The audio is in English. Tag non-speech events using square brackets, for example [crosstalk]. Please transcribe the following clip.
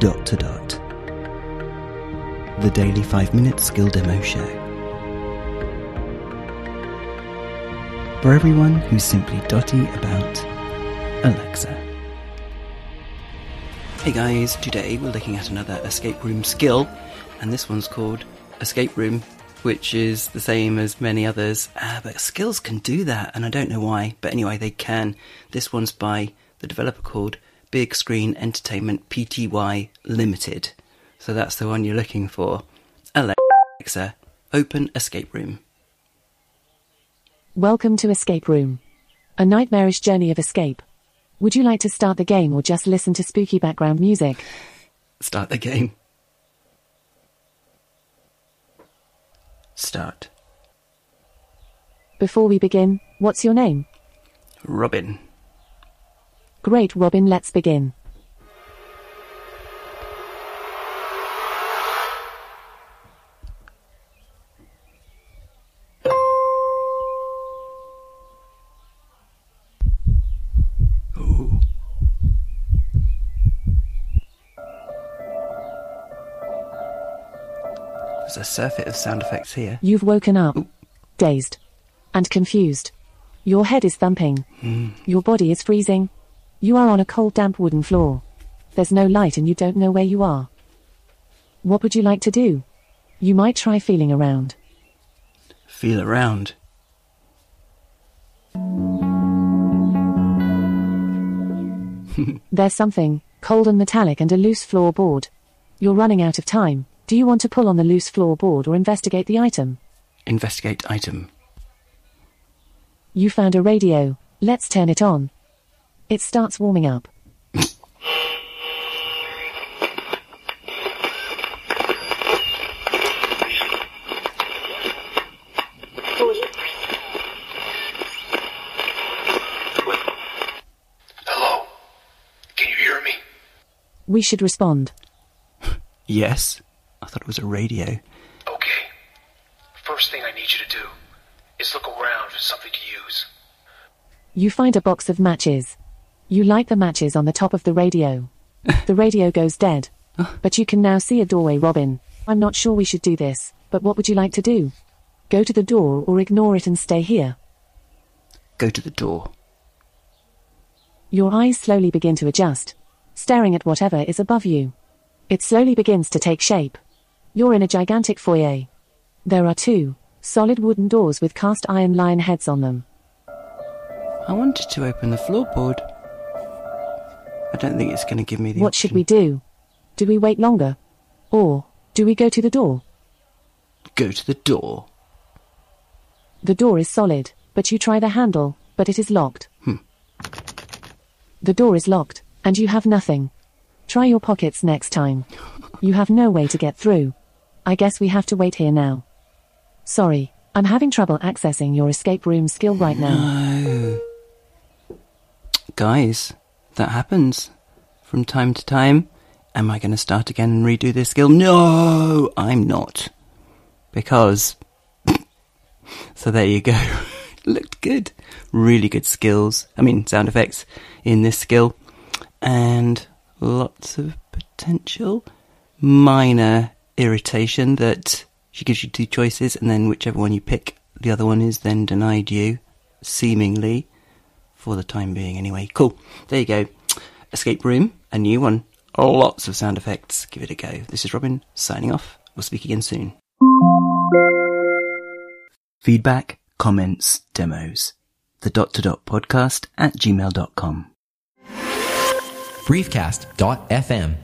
Dot to Dot. The daily 5 minute skill demo show. For everyone who's simply dotty about Alexa. Hey guys, today we're looking at another escape room skill, and this one's called Escape Room, which is the same as many others. Uh, but skills can do that, and I don't know why, but anyway, they can. This one's by the developer called Big Screen Entertainment Pty Limited. So that's the one you're looking for. Alexa, open Escape Room. Welcome to Escape Room. A nightmarish journey of escape. Would you like to start the game or just listen to spooky background music? Start the game. Start. Before we begin, what's your name? Robin. Great, Robin, let's begin. There's a surfeit of sound effects here. You've woken up, dazed and confused. Your head is thumping. Hmm. Your body is freezing. You are on a cold, damp wooden floor. There's no light and you don't know where you are. What would you like to do? You might try feeling around. Feel around. [laughs] There's something, cold and metallic and a loose floorboard. You're running out of time. Do you want to pull on the loose floorboard or investigate the item? Investigate item. You found a radio. Let's turn it on. It starts warming up. Hello? Can you hear me? We should respond. [laughs] Yes. I thought it was a radio. Okay. First thing I need you to do is look around for something to use. You find a box of matches. You light the matches on the top of the radio. the radio goes dead. But you can now see a doorway, Robin. I'm not sure we should do this, but what would you like to do? Go to the door or ignore it and stay here. Go to the door. Your eyes slowly begin to adjust, staring at whatever is above you. It slowly begins to take shape. You're in a gigantic foyer. There are two solid wooden doors with cast iron lion heads on them. I wanted to open the floorboard. I don't think it's going to give me the What should we do? Do we wait longer? Or do we go to the door? Go to the door. The door is solid, but you try the handle, but it is locked. Hmm. The door is locked, and you have nothing. Try your pockets next time. You have no way to get through. I guess we have to wait here now. Sorry, I'm having trouble accessing your escape room skill right now. No. Guys, that happens from time to time. Am I going to start again and redo this skill? No, I'm not. Because. [laughs] so there you go. [laughs] Looked good. Really good skills. I mean, sound effects in this skill. And lots of potential. Minor irritation that she gives you two choices, and then whichever one you pick, the other one is then denied you, seemingly, for the time being anyway. Cool. There you go. Escape Room, a new one. Lots of sound effects. Give it a go. This is Robin, signing off. We'll speak again soon. Feedback, comments, demos. The dot to dot podcast at gmail.com. briefcast.fm